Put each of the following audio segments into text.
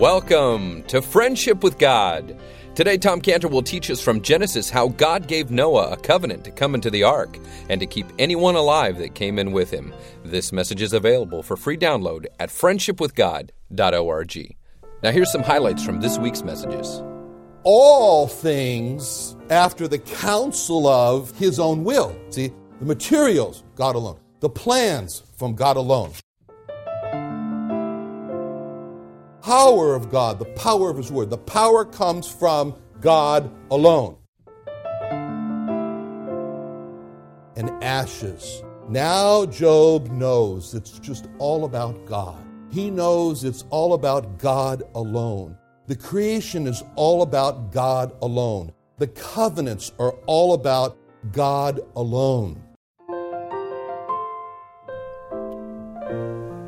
Welcome to Friendship with God. Today, Tom Cantor will teach us from Genesis how God gave Noah a covenant to come into the ark and to keep anyone alive that came in with him. This message is available for free download at friendshipwithgod.org. Now, here's some highlights from this week's messages. All things after the counsel of his own will. See, the materials, God alone. The plans, from God alone. Power of God, the power of His Word. The power comes from God alone. And ashes. Now Job knows it's just all about God. He knows it's all about God alone. The creation is all about God alone. The covenants are all about God alone.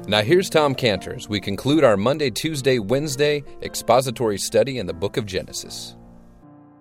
Now, here's Tom Cantors. We conclude our Monday, Tuesday, Wednesday expository study in the book of Genesis.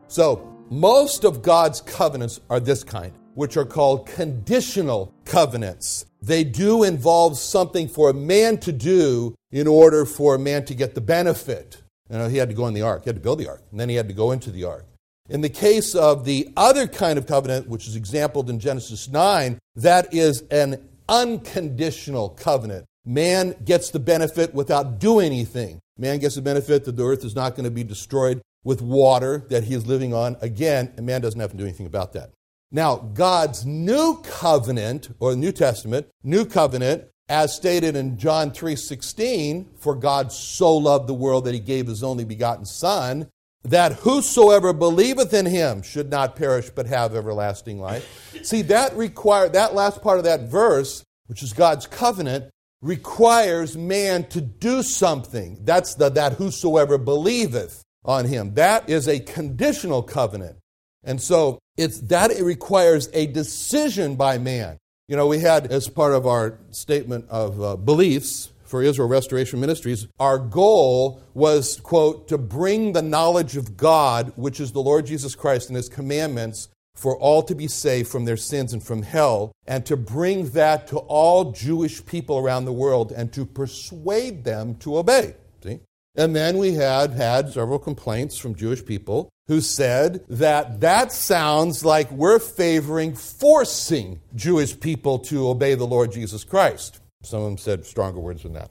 So, most of God's covenants are this kind, which are called conditional covenants. They do involve something for a man to do in order for a man to get the benefit. You know, he had to go in the ark, he had to build the ark, and then he had to go into the ark. In the case of the other kind of covenant, which is exampled in Genesis 9, that is an unconditional covenant. Man gets the benefit without doing anything. Man gets the benefit that the earth is not going to be destroyed with water that he is living on. Again, and man doesn't have to do anything about that. Now, God's new covenant, or New Testament, new covenant, as stated in John 3:16, for God so loved the world that he gave his only begotten son, that whosoever believeth in him should not perish but have everlasting life. See, that require that last part of that verse, which is God's covenant, requires man to do something. That's the that whosoever believeth on him. That is a conditional covenant. And so it's that it requires a decision by man. You know, we had as part of our statement of uh, beliefs for Israel Restoration Ministries, our goal was, quote, to bring the knowledge of God, which is the Lord Jesus Christ and his commandments, for all to be saved from their sins and from hell, and to bring that to all Jewish people around the world and to persuade them to obey. See? And then we had had several complaints from Jewish people who said that that sounds like we're favoring forcing Jewish people to obey the Lord Jesus Christ. Some of them said stronger words than that.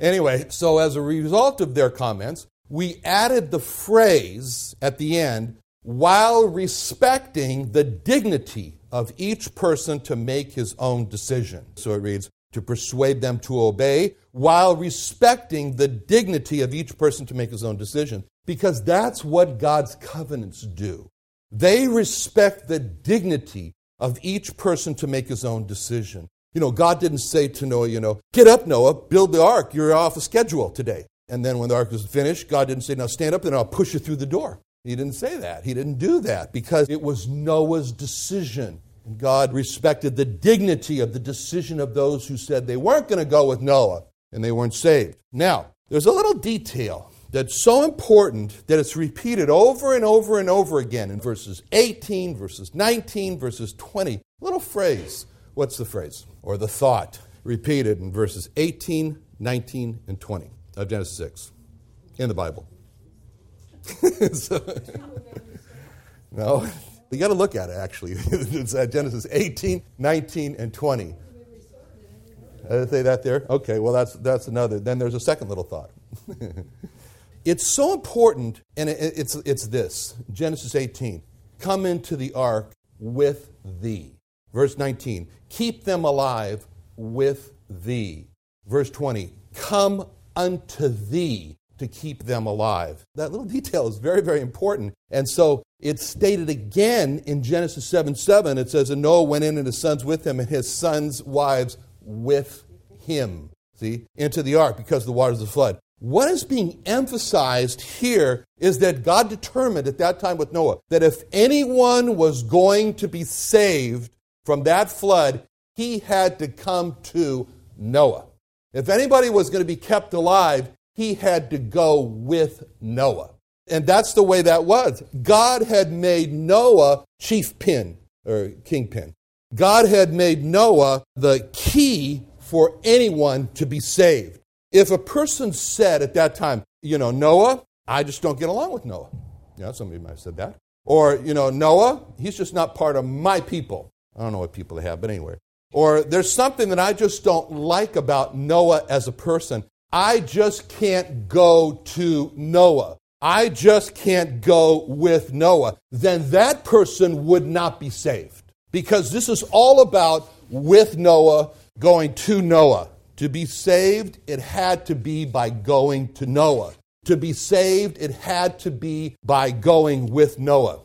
Anyway, so as a result of their comments, we added the phrase at the end, while respecting the dignity of each person to make his own decision. So it reads, to persuade them to obey while respecting the dignity of each person to make his own decision. Because that's what God's covenants do. They respect the dignity of each person to make his own decision. You know, God didn't say to Noah, you know, get up, Noah, build the ark. You're off a schedule today. And then when the ark was finished, God didn't say, now stand up and I'll push you through the door. He didn't say that. He didn't do that because it was Noah's decision. And God respected the dignity of the decision of those who said they weren't going to go with Noah and they weren't saved. Now, there's a little detail that's so important that it's repeated over and over and over again in verses 18, verses 19, verses 20. Little phrase. What's the phrase? Or the thought repeated in verses 18, 19, and 20 of Genesis 6 in the Bible. so, no, you got to look at it actually. it's uh, Genesis 18, 19, and 20. Did I say that there? Okay, well, that's, that's another. Then there's a second little thought. it's so important, and it, it's, it's this Genesis 18 come into the ark with thee. Verse 19, keep them alive with thee. Verse 20, come unto thee to keep them alive. That little detail is very, very important. And so it's stated again in Genesis 7 7. It says, And Noah went in and his sons with him, and his sons' wives with him. See, into the ark because of the waters of the flood. What is being emphasized here is that God determined at that time with Noah that if anyone was going to be saved from that flood, he had to come to Noah. If anybody was going to be kept alive, he had to go with Noah. And that's the way that was. God had made Noah chief pin or kingpin. God had made Noah the key for anyone to be saved. If a person said at that time, you know, Noah, I just don't get along with Noah. Know, somebody might have said that. Or, you know, Noah, he's just not part of my people. I don't know what people they have, but anyway. Or there's something that I just don't like about Noah as a person. I just can't go to Noah. I just can't go with Noah. Then that person would not be saved. Because this is all about with Noah going to Noah. To be saved, it had to be by going to Noah. To be saved, it had to be by going with Noah.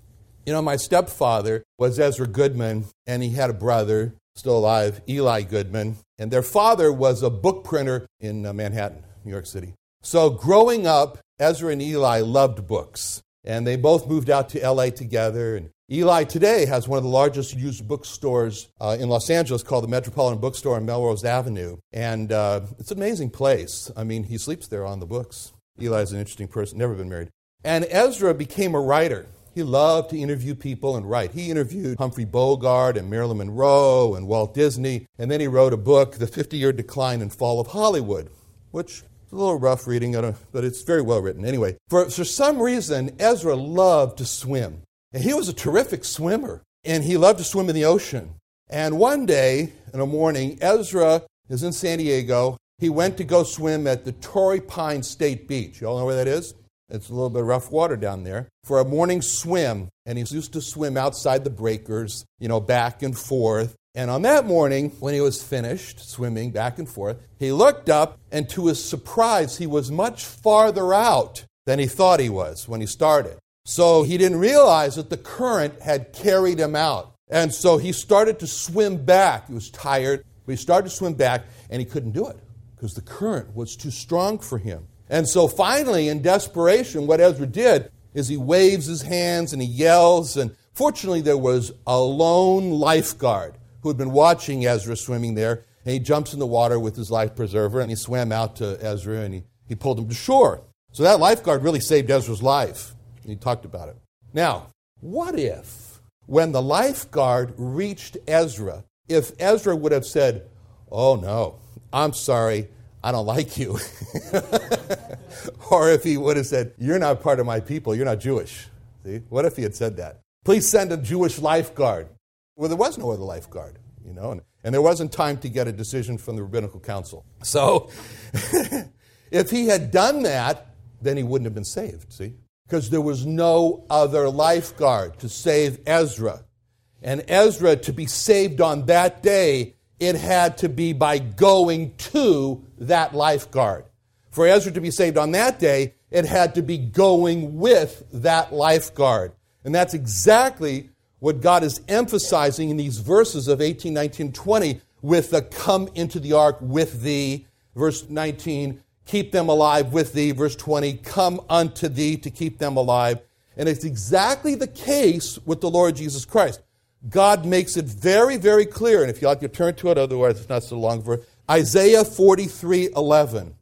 You know, my stepfather was Ezra Goodman, and he had a brother, still alive, Eli Goodman, and their father was a book printer in uh, Manhattan, New York City. So growing up, Ezra and Eli loved books, and they both moved out to LA together. And Eli today has one of the largest used bookstores uh, in Los Angeles called the Metropolitan Bookstore on Melrose Avenue. And uh, it's an amazing place. I mean, he sleeps there on the books. Eli's an interesting person, never been married. And Ezra became a writer. He loved to interview people and write. He interviewed Humphrey Bogart and Marilyn Monroe and Walt Disney, and then he wrote a book, The 50 Year Decline and Fall of Hollywood, which is a little rough reading, but it's very well written. Anyway, for, for some reason, Ezra loved to swim. And he was a terrific swimmer, and he loved to swim in the ocean. And one day, in a morning, Ezra is in San Diego. He went to go swim at the Torrey Pines State Beach. You all know where that is? It's a little bit rough water down there for a morning swim. And he used to swim outside the breakers, you know, back and forth. And on that morning, when he was finished swimming back and forth, he looked up, and to his surprise, he was much farther out than he thought he was when he started. So he didn't realize that the current had carried him out. And so he started to swim back. He was tired, but he started to swim back, and he couldn't do it because the current was too strong for him. And so finally, in desperation, what Ezra did is he waves his hands and he yells. And fortunately, there was a lone lifeguard who had been watching Ezra swimming there. And he jumps in the water with his life preserver and he swam out to Ezra and he, he pulled him to shore. So that lifeguard really saved Ezra's life. And he talked about it. Now, what if, when the lifeguard reached Ezra, if Ezra would have said, Oh no, I'm sorry, I don't like you. or if he would have said, You're not part of my people, you're not Jewish. See? What if he had said that? Please send a Jewish lifeguard. Well, there was no other lifeguard, you know, and, and there wasn't time to get a decision from the rabbinical council. So if he had done that, then he wouldn't have been saved, see? Because there was no other lifeguard to save Ezra. And Ezra, to be saved on that day, it had to be by going to that lifeguard. For Ezra to be saved on that day, it had to be going with that lifeguard. And that's exactly what God is emphasizing in these verses of 18, 19, 20 with the come into the ark with thee. Verse 19, keep them alive with thee. Verse 20, come unto thee to keep them alive. And it's exactly the case with the Lord Jesus Christ. God makes it very, very clear, and if you like to turn to it, otherwise it's not so long for Isaiah 43 11.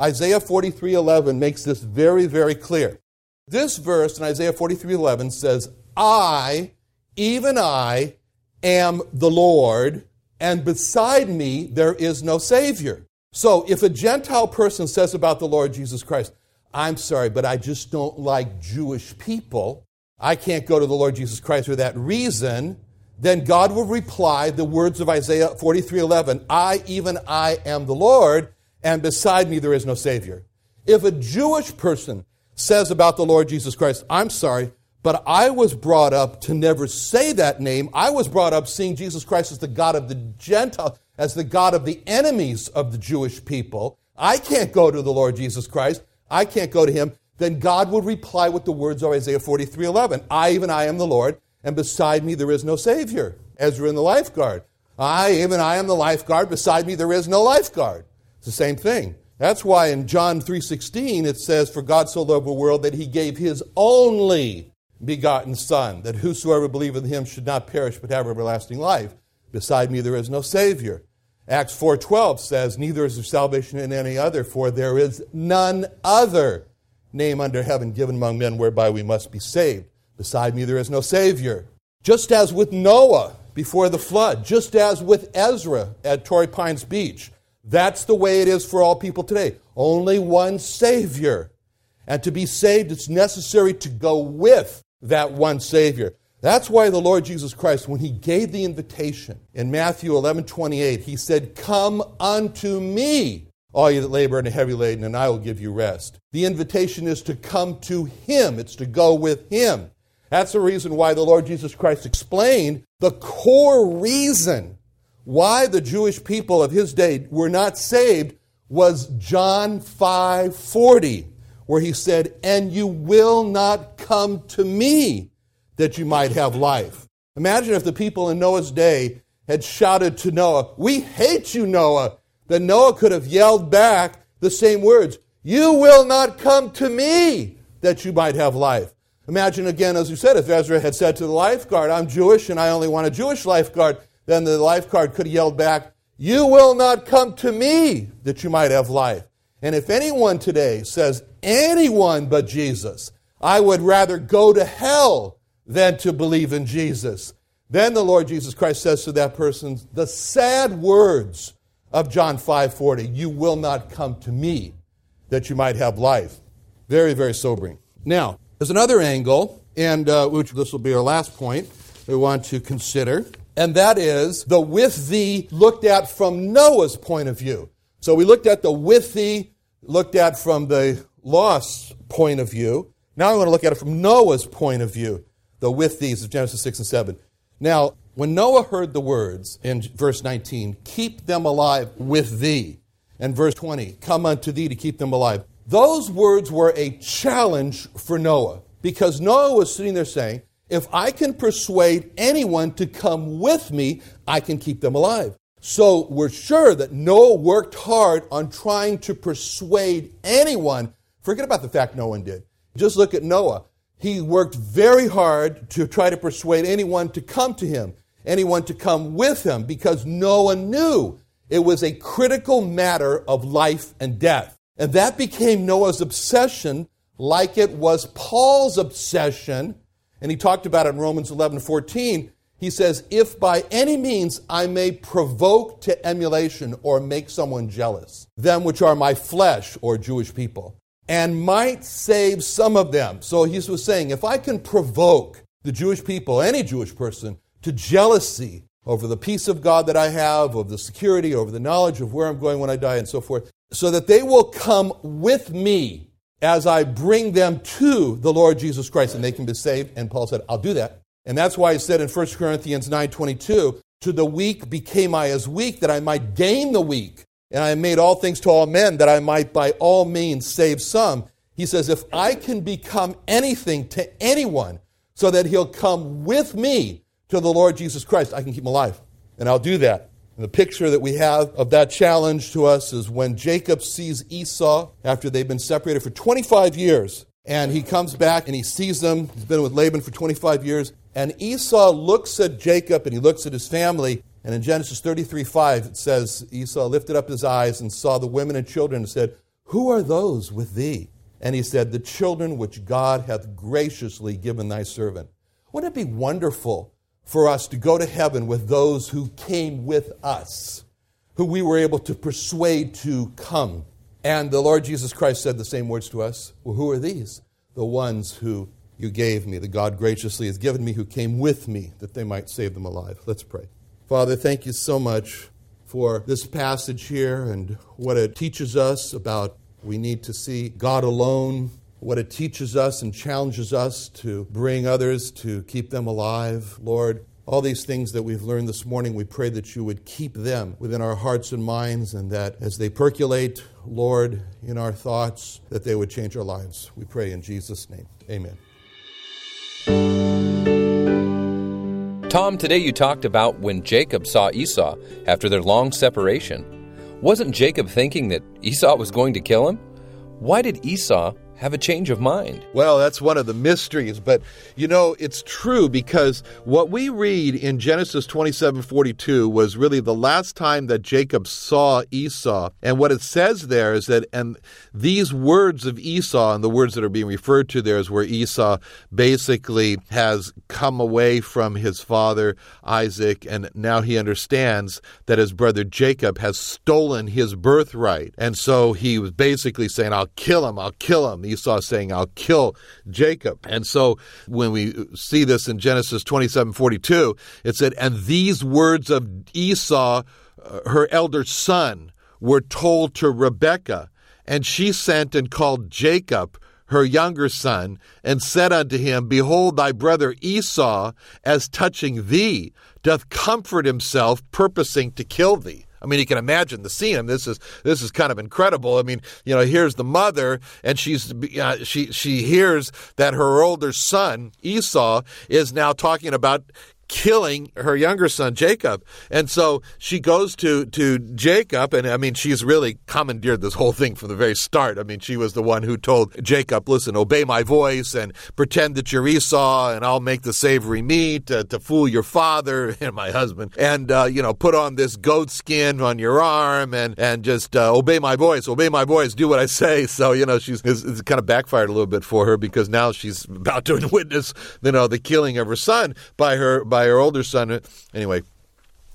Isaiah 43 11 makes this very, very clear. This verse in Isaiah 43 11 says, I, even I, am the Lord, and beside me there is no Savior. So if a Gentile person says about the Lord Jesus Christ, I'm sorry, but I just don't like Jewish people, I can't go to the Lord Jesus Christ for that reason, then God will reply the words of Isaiah 43:11, I even I am the Lord, and beside me there is no savior. If a Jewish person says about the Lord Jesus Christ, I'm sorry, but I was brought up to never say that name. I was brought up seeing Jesus Christ as the God of the Gentile, as the God of the enemies of the Jewish people. I can't go to the Lord Jesus Christ. I can't go to him then God would reply with the words of Isaiah 43 11. I, even I, am the Lord, and beside me there is no Savior. Ezra in the lifeguard. I, even I, am the lifeguard. Beside me there is no lifeguard. It's the same thing. That's why in John 3:16 it says, "For God so loved the world that He gave His only begotten Son, that whosoever believeth in Him should not perish but have everlasting life." Beside me there is no Savior. Acts 4:12 says, "Neither is there salvation in any other, for there is none other." Name under heaven given among men whereby we must be saved. Beside me there is no Savior. Just as with Noah before the flood, just as with Ezra at Torrey Pines Beach, that's the way it is for all people today. Only one Savior. And to be saved, it's necessary to go with that one Savior. That's why the Lord Jesus Christ, when he gave the invitation in Matthew 11 28, he said, Come unto me, all you that labor and are heavy laden, and I will give you rest. The invitation is to come to him, it's to go with him. That's the reason why the Lord Jesus Christ explained the core reason why the Jewish people of his day were not saved was John 5:40 where he said, "And you will not come to me that you might have life." Imagine if the people in Noah's day had shouted to Noah, "We hate you, Noah." Then Noah could have yelled back the same words, "You will not come to me that you might have life." Imagine again, as you said, if Ezra had said to the lifeguard, I'm Jewish and I only want a Jewish lifeguard, then the lifeguard could have yelled back, You will not come to me that you might have life. And if anyone today says, anyone but Jesus, I would rather go to hell than to believe in Jesus, then the Lord Jesus Christ says to that person the sad words of John 5:40, you will not come to me that you might have life. Very, very sobering. Now, there's another angle, and uh, which this will be our last point we want to consider, and that is the with thee looked at from Noah's point of view. So we looked at the with thee, looked at from the lost point of view. Now I want to look at it from Noah's point of view, the with these of Genesis 6 and 7. Now, when Noah heard the words in verse 19, keep them alive with thee, and verse 20, come unto thee to keep them alive. Those words were a challenge for Noah because Noah was sitting there saying, If I can persuade anyone to come with me, I can keep them alive. So we're sure that Noah worked hard on trying to persuade anyone. Forget about the fact no one did. Just look at Noah. He worked very hard to try to persuade anyone to come to him, anyone to come with him, because Noah knew it was a critical matter of life and death. And that became Noah's obsession, like it was Paul's obsession. And he talked about it in Romans 11 14. He says, If by any means I may provoke to emulation or make someone jealous, them which are my flesh or Jewish people, and might save some of them. So he was saying, if I can provoke the Jewish people, any Jewish person, to jealousy over the peace of God that I have, over the security, over the knowledge of where I'm going when I die, and so forth, so that they will come with me as I bring them to the Lord Jesus Christ and they can be saved. And Paul said, I'll do that. And that's why he said in 1 Corinthians 9.22, to the weak became I as weak, that I might gain the weak. And I made all things to all men, that I might by all means save some. He says, if I can become anything to anyone so that he'll come with me to the Lord Jesus Christ, I can keep him alive. And I'll do that. And the picture that we have of that challenge to us is when Jacob sees Esau after they've been separated for 25 years. And he comes back and he sees them. He's been with Laban for 25 years. And Esau looks at Jacob and he looks at his family. And in Genesis 33 5, it says, Esau lifted up his eyes and saw the women and children and said, Who are those with thee? And he said, The children which God hath graciously given thy servant. Wouldn't it be wonderful for us to go to heaven with those who came with us, who we were able to persuade to come. And the Lord Jesus Christ said the same words to us. Well, who are these? The ones who you gave me, the God graciously has given me, who came with me, that they might save them alive. Let's pray. Father, thank you so much for this passage here and what it teaches us about we need to see God alone what it teaches us and challenges us to bring others to keep them alive. Lord, all these things that we've learned this morning, we pray that you would keep them within our hearts and minds, and that as they percolate, Lord, in our thoughts, that they would change our lives. We pray in Jesus' name. Amen. Tom, today you talked about when Jacob saw Esau after their long separation. Wasn't Jacob thinking that Esau was going to kill him? Why did Esau have a change of mind. Well, that's one of the mysteries, but you know, it's true because what we read in Genesis 27:42 was really the last time that Jacob saw Esau. And what it says there is that and these words of Esau and the words that are being referred to there is where Esau basically has come away from his father Isaac and now he understands that his brother Jacob has stolen his birthright. And so he was basically saying, I'll kill him, I'll kill him Esau saying, I'll kill Jacob. And so when we see this in Genesis 27 42, it said, And these words of Esau, uh, her elder son, were told to Rebekah. And she sent and called Jacob, her younger son, and said unto him, Behold, thy brother Esau, as touching thee, doth comfort himself, purposing to kill thee. I mean, you can imagine the scene. this is this is kind of incredible. I mean, you know, here's the mother, and she's uh, she she hears that her older son Esau is now talking about killing her younger son Jacob. And so she goes to to Jacob and I mean she's really commandeered this whole thing from the very start. I mean she was the one who told Jacob, "Listen, obey my voice and pretend that you're Esau and I'll make the savory meat to, to fool your father and my husband and uh, you know, put on this goat skin on your arm and and just uh, obey my voice, obey my voice, do what I say." So, you know, she's it's kind of backfired a little bit for her because now she's about to witness, you know, the killing of her son by her by by her older son. Anyway,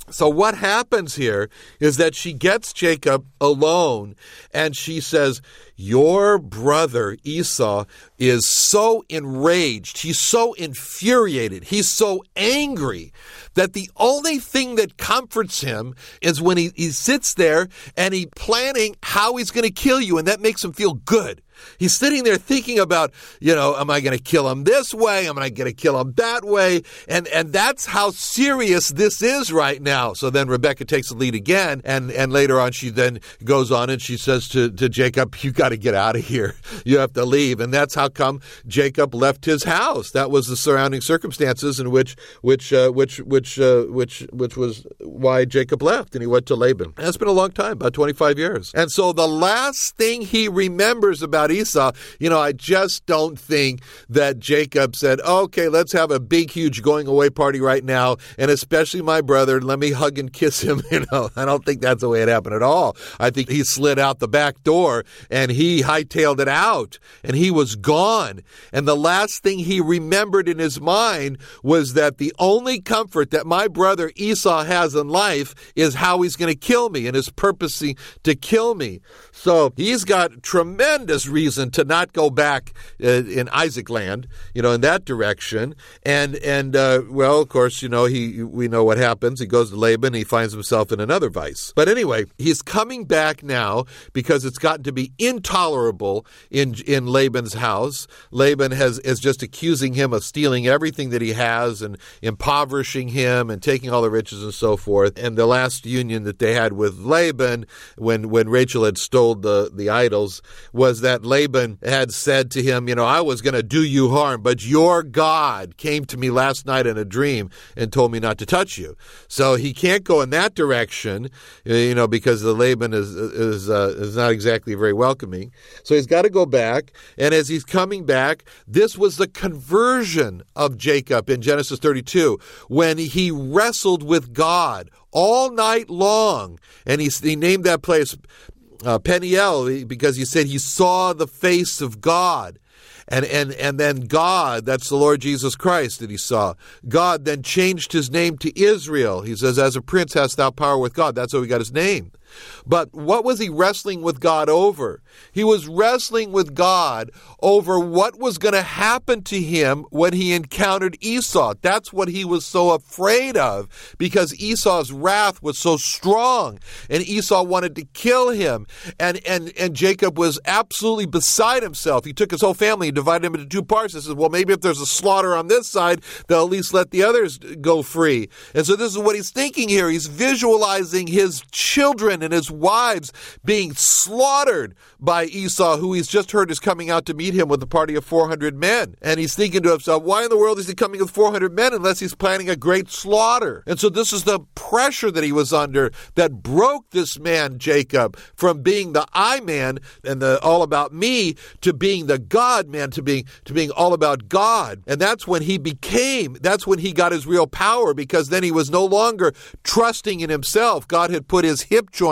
so what happens here is that she gets Jacob alone and she says, Your brother Esau is so enraged, he's so infuriated, he's so angry that the only thing that comforts him is when he, he sits there and he's planning how he's going to kill you, and that makes him feel good. He's sitting there thinking about, you know, am I going to kill him this way? Am I going to kill him that way? And and that's how serious this is right now. So then Rebecca takes the lead again, and and later on she then goes on and she says to to Jacob, "You got to get out of here. You have to leave." And that's how come Jacob left his house. That was the surrounding circumstances in which which uh, which which uh, which which was why Jacob left, and he went to Laban. It's been a long time, about twenty five years. And so the last thing he remembers about about Esau, you know, I just don't think that Jacob said, okay, let's have a big, huge going away party right now, and especially my brother, let me hug and kiss him. You know, I don't think that's the way it happened at all. I think he slid out the back door and he hightailed it out and he was gone. And the last thing he remembered in his mind was that the only comfort that my brother Esau has in life is how he's going to kill me and is purposing to kill me. So he's got tremendous reason to not go back uh, in Isaac land, you know, in that direction. And and uh, well, of course, you know, he we know what happens. He goes to Laban. He finds himself in another vice. But anyway, he's coming back now because it's gotten to be intolerable in in Laban's house. Laban has is just accusing him of stealing everything that he has and impoverishing him and taking all the riches and so forth. And the last union that they had with Laban, when when Rachel had stolen the, the idols was that Laban had said to him, You know, I was going to do you harm, but your God came to me last night in a dream and told me not to touch you. So he can't go in that direction, you know, because the Laban is, is, uh, is not exactly very welcoming. So he's got to go back. And as he's coming back, this was the conversion of Jacob in Genesis 32 when he wrestled with God all night long. And he, he named that place uh, Peniel because he said he saw the face of God. And, and, and then God, that's the Lord Jesus Christ that he saw. God then changed his name to Israel. He says, As a prince hast thou power with God. That's how he got his name. But what was he wrestling with God over? He was wrestling with God over what was going to happen to him when he encountered Esau. That's what he was so afraid of because Esau's wrath was so strong and Esau wanted to kill him. And, and, and Jacob was absolutely beside himself. He took his whole family and divided them into two parts. He says, well, maybe if there's a slaughter on this side, they'll at least let the others go free. And so this is what he's thinking here. He's visualizing his children and his wives being slaughtered by Esau, who he's just heard is coming out to meet him with a party of 400 men. And he's thinking to himself, why in the world is he coming with 400 men unless he's planning a great slaughter? And so this is the pressure that he was under that broke this man, Jacob, from being the I man and the all about me to being the God man, to being, to being all about God. And that's when he became, that's when he got his real power because then he was no longer trusting in himself. God had put his hip joint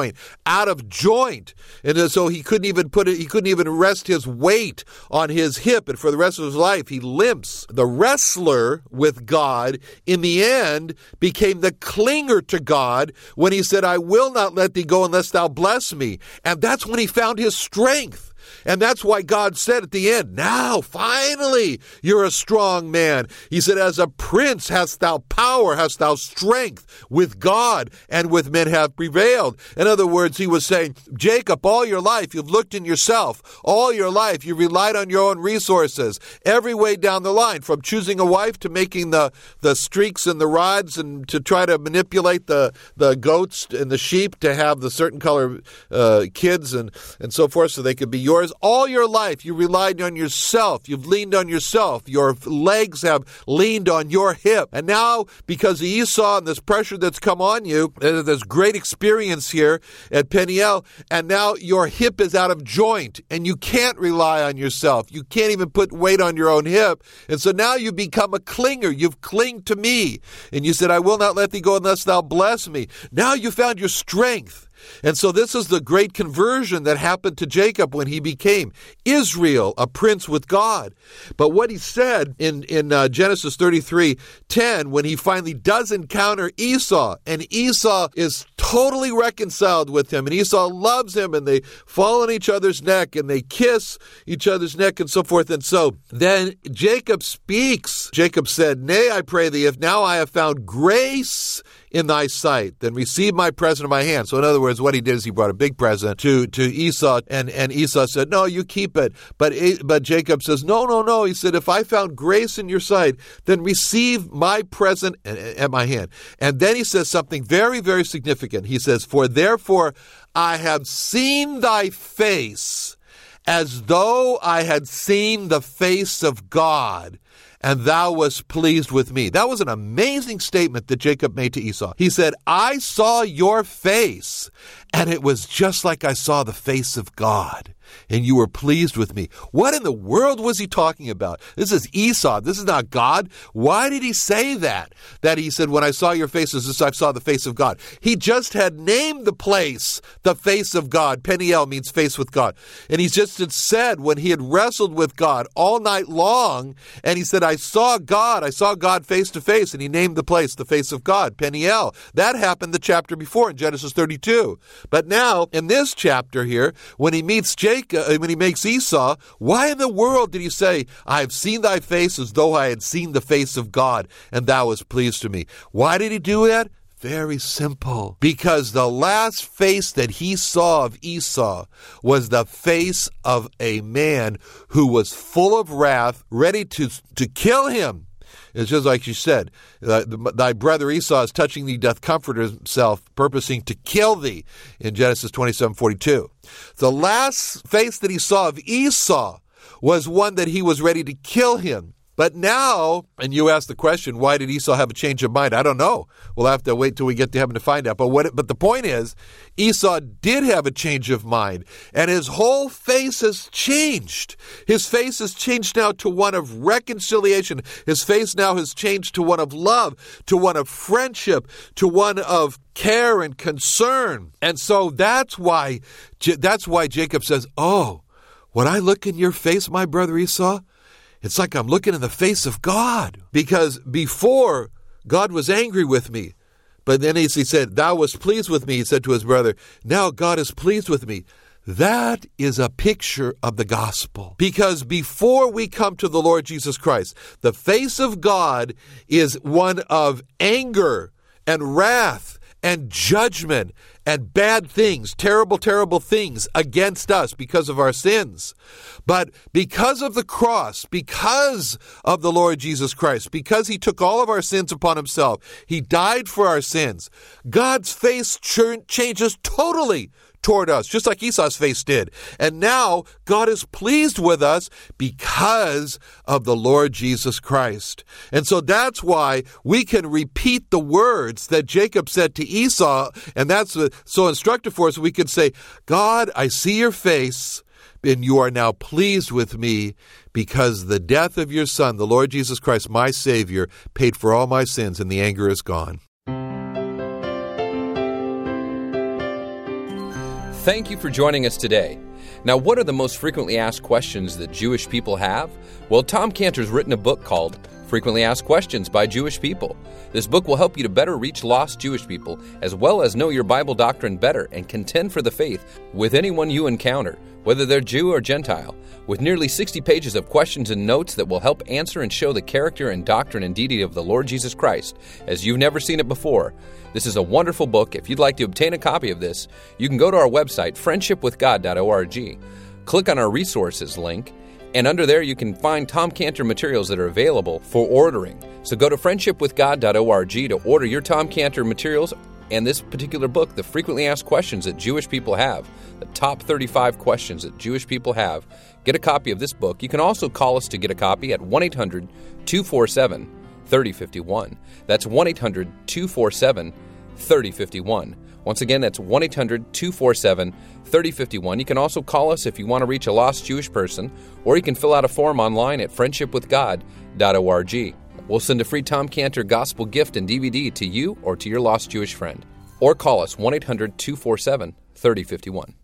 out of joint. And so he couldn't even put it, he couldn't even rest his weight on his hip. And for the rest of his life, he limps. The wrestler with God in the end became the clinger to God when he said, I will not let thee go unless thou bless me. And that's when he found his strength. And that's why God said at the end, Now, finally, you're a strong man. He said, As a prince hast thou power, hast thou strength. With God and with men have prevailed. In other words, he was saying, Jacob, all your life you've looked in yourself. All your life you've relied on your own resources. Every way down the line, from choosing a wife to making the, the streaks and the rods and to try to manipulate the, the goats and the sheep to have the certain color uh, kids and, and so forth so they could be yours. Whereas all your life you relied on yourself. You've leaned on yourself. Your legs have leaned on your hip. And now, because of Esau and this pressure that's come on you, uh, this great experience here at Peniel, and now your hip is out of joint and you can't rely on yourself. You can't even put weight on your own hip. And so now you become a clinger. You've clinged to me. And you said, I will not let thee go unless thou bless me. Now you found your strength. And so this is the great conversion that happened to Jacob when he became Israel, a prince with God. But what he said in, in uh, Genesis 33 10, when he finally does encounter Esau, and Esau is totally reconciled with him, and Esau loves him, and they fall on each other's neck, and they kiss each other's neck, and so forth. And so then Jacob speaks. Jacob said, Nay, I pray thee, if now I have found grace in thy sight, then receive my present in my hand. So in other words, what he did is he brought a big present to, to Esau, and, and Esau said, No, you keep it. But, but Jacob says, No, no, no. He said, If I found grace in your sight, then receive my present at my hand. And then he says something very, very significant. He says, For therefore I have seen thy face as though I had seen the face of God and thou wast pleased with me. That was an amazing statement that Jacob made to Esau. He said, I saw your face, and it was just like I saw the face of God and you were pleased with me. What in the world was he talking about? This is Esau. This is not God. Why did he say that? That he said, When I saw your faces, this I saw the face of God. He just had named the place the face of God. Peniel means face with God. And he just had said when he had wrestled with God all night long, and he said, I saw God. I saw God face to face. And he named the place the face of God, Peniel. That happened the chapter before in Genesis 32. But now, in this chapter here, when he meets Jacob, uh, when he makes Esau, why in the world did he say, I have seen thy face as though I had seen the face of God, and thou was pleased to me? Why did he do that? Very simple. Because the last face that he saw of Esau was the face of a man who was full of wrath, ready to, to kill him. It's just like you said, uh, thy brother Esau is touching thee, doth comfort himself, purposing to kill thee in Genesis 27 42. The last face that he saw of Esau was one that he was ready to kill him. But now, and you ask the question, why did Esau have a change of mind? I don't know. We'll have to wait till we get to heaven to find out. But what? But the point is, Esau did have a change of mind, and his whole face has changed. His face has changed now to one of reconciliation. His face now has changed to one of love, to one of friendship, to one of care and concern. And so that's why that's why Jacob says, "Oh, when I look in your face, my brother Esau." It's like I'm looking in the face of God. Because before, God was angry with me. But then he said, Thou wast pleased with me, he said to his brother. Now God is pleased with me. That is a picture of the gospel. Because before we come to the Lord Jesus Christ, the face of God is one of anger and wrath and judgment and bad things, terrible, terrible things against us because of our sins. But because of the cross, because of the Lord Jesus Christ, because he took all of our sins upon himself, he died for our sins, God's face changes totally toward us, just like Esau's face did. And now God is pleased with us because of the Lord Jesus Christ. And so that's why we can repeat the words that Jacob said to Esau, and that's uh, so instructive for us. We can say, God, I see your face. And you are now pleased with me because the death of your Son, the Lord Jesus Christ, my Savior, paid for all my sins, and the anger is gone. Thank you for joining us today. Now, what are the most frequently asked questions that Jewish people have? Well, Tom Cantor's written a book called Frequently Asked Questions by Jewish People. This book will help you to better reach lost Jewish people, as well as know your Bible doctrine better and contend for the faith with anyone you encounter, whether they're Jew or Gentile. With nearly 60 pages of questions and notes that will help answer and show the character and doctrine and deity of the Lord Jesus Christ as you've never seen it before. This is a wonderful book. If you'd like to obtain a copy of this, you can go to our website, friendshipwithgod.org, click on our resources link, and under there, you can find Tom Cantor materials that are available for ordering. So go to friendshipwithgod.org to order your Tom Cantor materials and this particular book, The Frequently Asked Questions That Jewish People Have, the top 35 questions that Jewish people have. Get a copy of this book. You can also call us to get a copy at 1 800 247 3051. That's 1 800 247 3051. Once again, that's 1 800 247 3051. You can also call us if you want to reach a lost Jewish person, or you can fill out a form online at friendshipwithgod.org. We'll send a free Tom Cantor gospel gift and DVD to you or to your lost Jewish friend. Or call us 1 800 247 3051.